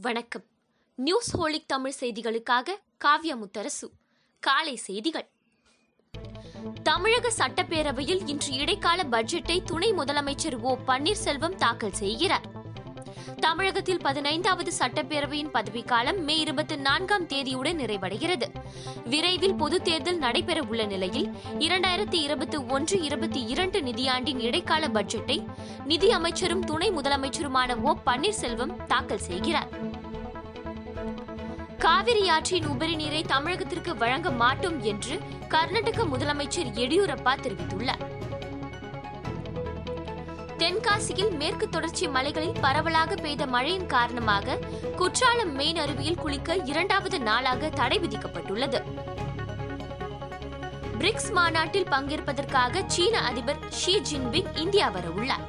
வணக்கம். News holic Tamil செய்திகளுக்காக காவ்யா முத்தரசு. காலை செய்திகள். தமிழக சட்டப்பேரவையில் இன்று இடைக்கால பட்ஜெட்டை துணை முதலமைச்சர் ஓ பன்னீர்செல்வம் தாக்கல் செய்கிறார். தமிழகத்தில் பதினைந்தாவது சட்டப்பேரவையின் பதவிக்காலம் மே இருபத்தி நான்காம் தேதியுடன் நிறைவடைகிறது. விரைவில் பொதுத் தேர்தல் நடைபெற உள்ள நிலையில் இரண்டாயிரத்தி இருபத்தி ஒன்று இருபத்தி இரண்டு நிதியாண்டின் இடைக்கால பட்ஜெட்டை நிதி அமைச்சரும் துணை முதலமைச்சருமான ஓ பன்னீர்செல்வம் தாக்கல் செய்கிறார். காவிரி ஆற்றின் உபரி நீரை தமிழகத்திற்கு வழங்க மாட்டோம் என்று கர்நாடக முதலமைச்சர் எடியூரப்பா தெரிவித்துள்ளார். தென்காசியில் மேற்கு தொடர்ச்சி மலைகளில் பரவலாக பெய்த மழையின் காரணமாக குற்றாலம் மெயின் அருவியில் குளிக்க இரண்டாவது நாளாக தடை விதிக்கப்பட்டுள்ளது. பிரிக்ஸ் மாநாட்டில் பங்கேற்பதற்காக சீன அதிபர் ஷி ஜின்பிங் இந்தியா வர உள்ளார்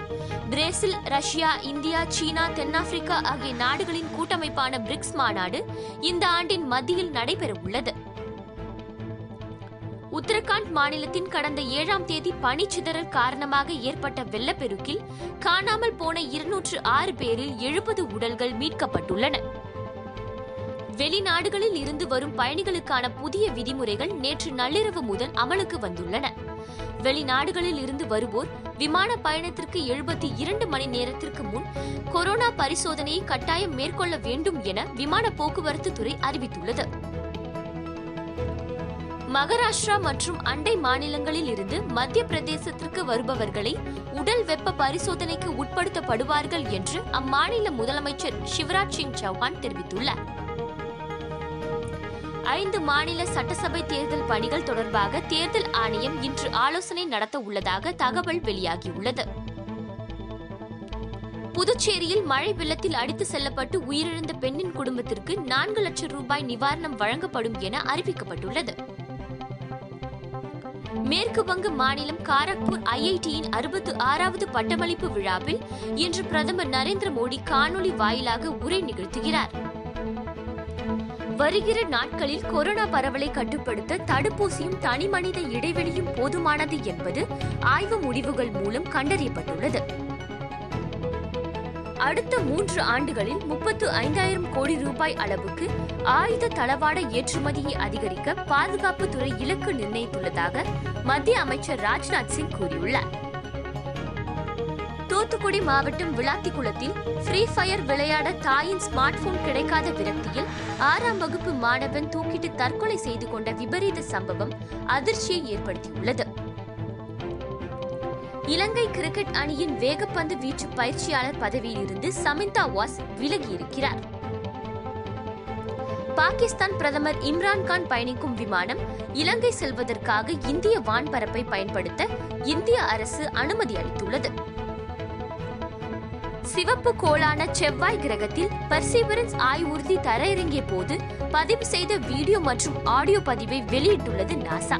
பிரேசில் ரஷ்யா இந்தியா சீனா தென்னாப்பிரிக்கா ஆகிய நாடுகளின் கூட்டமைப்பான பிரிக்ஸ் மாநாடு இந்த ஆண்டின் மத்தியில் நடைபெற உள்ளது உத்தரகாண்ட் மாநிலத்தின் கடந்த ஏழாம் தேதி பனிச்சிதறல் காரணமாக ஏற்பட்ட வெள்ளப்பெருக்கில் காணாமல் போன இருநூற்று ஆறு பேரில் எழுபது உடல்கள் மீட்கப்பட்டுள்ளன. வெளிநாடுகளில் இருந்து வரும் பயணிகளுக்கான புதிய விதிமுறைகள் நேற்று நள்ளிரவு முதல் அமலுக்கு வந்துள்ளன. வெளிநாடுகளில் இருந்து வருவோர் விமான பயணத்திற்கு எழுபத்தி இரண்டு மணி நேரத்திற்கு முன் கொரோனா பரிசோதனையை கட்டாயம் மேற்கொள்ள வேண்டும் என விமான போக்குவரத்து துறை அறிவித்துள்ளது. மகாராஷ்டிரா மற்றும் அண்டை மாநிலங்களில் இருந்து மத்திய பிரதேசத்திற்கு வருபவர்களை உடல் வெப்ப பரிசோதனைக்கு உட்படுத்தப்படுவார்கள் என்று அம்மாநில முதலமைச்சர் சிவராஜ் சிங் சௌஹான் தெரிவித்துள்ளார். ஐந்து மாநில சட்டசபை தேர்தல் பணிகள் தொடர்பாக தேர்தல் ஆணையம் இன்று ஆலோசனை நடத்த உள்ளதாக தகவல் வெளியாகியுள்ளது. புதுச்சேரியில் மழை வெள்ளத்தில் அடித்து செல்லப்பட்டு உயிரிழந்த பெண்ணின் குடும்பத்திற்கு நான்கு லட்சம் ரூபாய் நிவாரணம் வழங்கப்படும் என அறிவிக்கப்பட்டுள்ளது. மேற்கு வங்க மாநிலம் காரக்பூர் ஐஐடியின் அறுபத்து ஆறாவது பட்டமளிப்பு விழாவில் இன்று பிரதமர் நரேந்திர மோடி காணொலி வாயிலாக உரை நிகழ்த்துகிறார். வருகிற நாட்களில் கொரோனா பரவலை கட்டுப்படுத்த தடுப்பூசியும் தனிமனித இடைவெளியும் போதுமானது என்பது ஆய்வு முடிவுகள் மூலம் கண்டறியப்பட்டுள்ளது. அடுத்த மூன்று ஆண்டுகளில் முப்பத்து ஐந்தாயிரம் கோடி ரூபாய் அளவுக்கு ஆயுத தளவாட ஏற்றுமதியை அதிகரிக்க பாதுகாப்புத்துறை இலக்கு நிர்ணயித்துள்ளதாக மத்திய அமைச்சர் ராஜ்நாத் சிங் கூறியுள்ளார். தூத்துக்குடி மாவட்டம் விளாத்திக்குளத்தில் ஃப்ரீ ஃபயர் விளையாட தாயின் ஸ்மார்ட் போன் கிடைக்காத விரக்தியில் ஆறாம் வகுப்பு மாணவன் தூக்கிட்டு தற்கொலை செய்து கொண்ட விபரீத சம்பவம் அதிர்ச்சியை ஏற்படுத்தியுள்ளது. இலங்கை கிரிக்கெட் அணியின் வேகப்பந்து வீச்சு பயிற்சியாளர் பதவியிலிருந்து சமிந்தா வாஸ் விலகியிருக்கிறார். பாகிஸ்தான் பிரதமர் இம்ரான்கான் பயணிக்கும் விமானம் இலங்கை செல்வதற்காக இந்திய வான்பரப்பை பயன்படுத்த இந்திய அரசு அனுமதி அளித்துள்ளது. சிவப்பு கோளான செவ்வாய் கிரகத்தில் பர்சீவரன்ஸ் ஆய்வுறுதி தரையிறங்கிய போது பதிவு செய்த வீடியோ மற்றும் ஆடியோ பதிவை வெளியிட்டுள்ளது நாசா.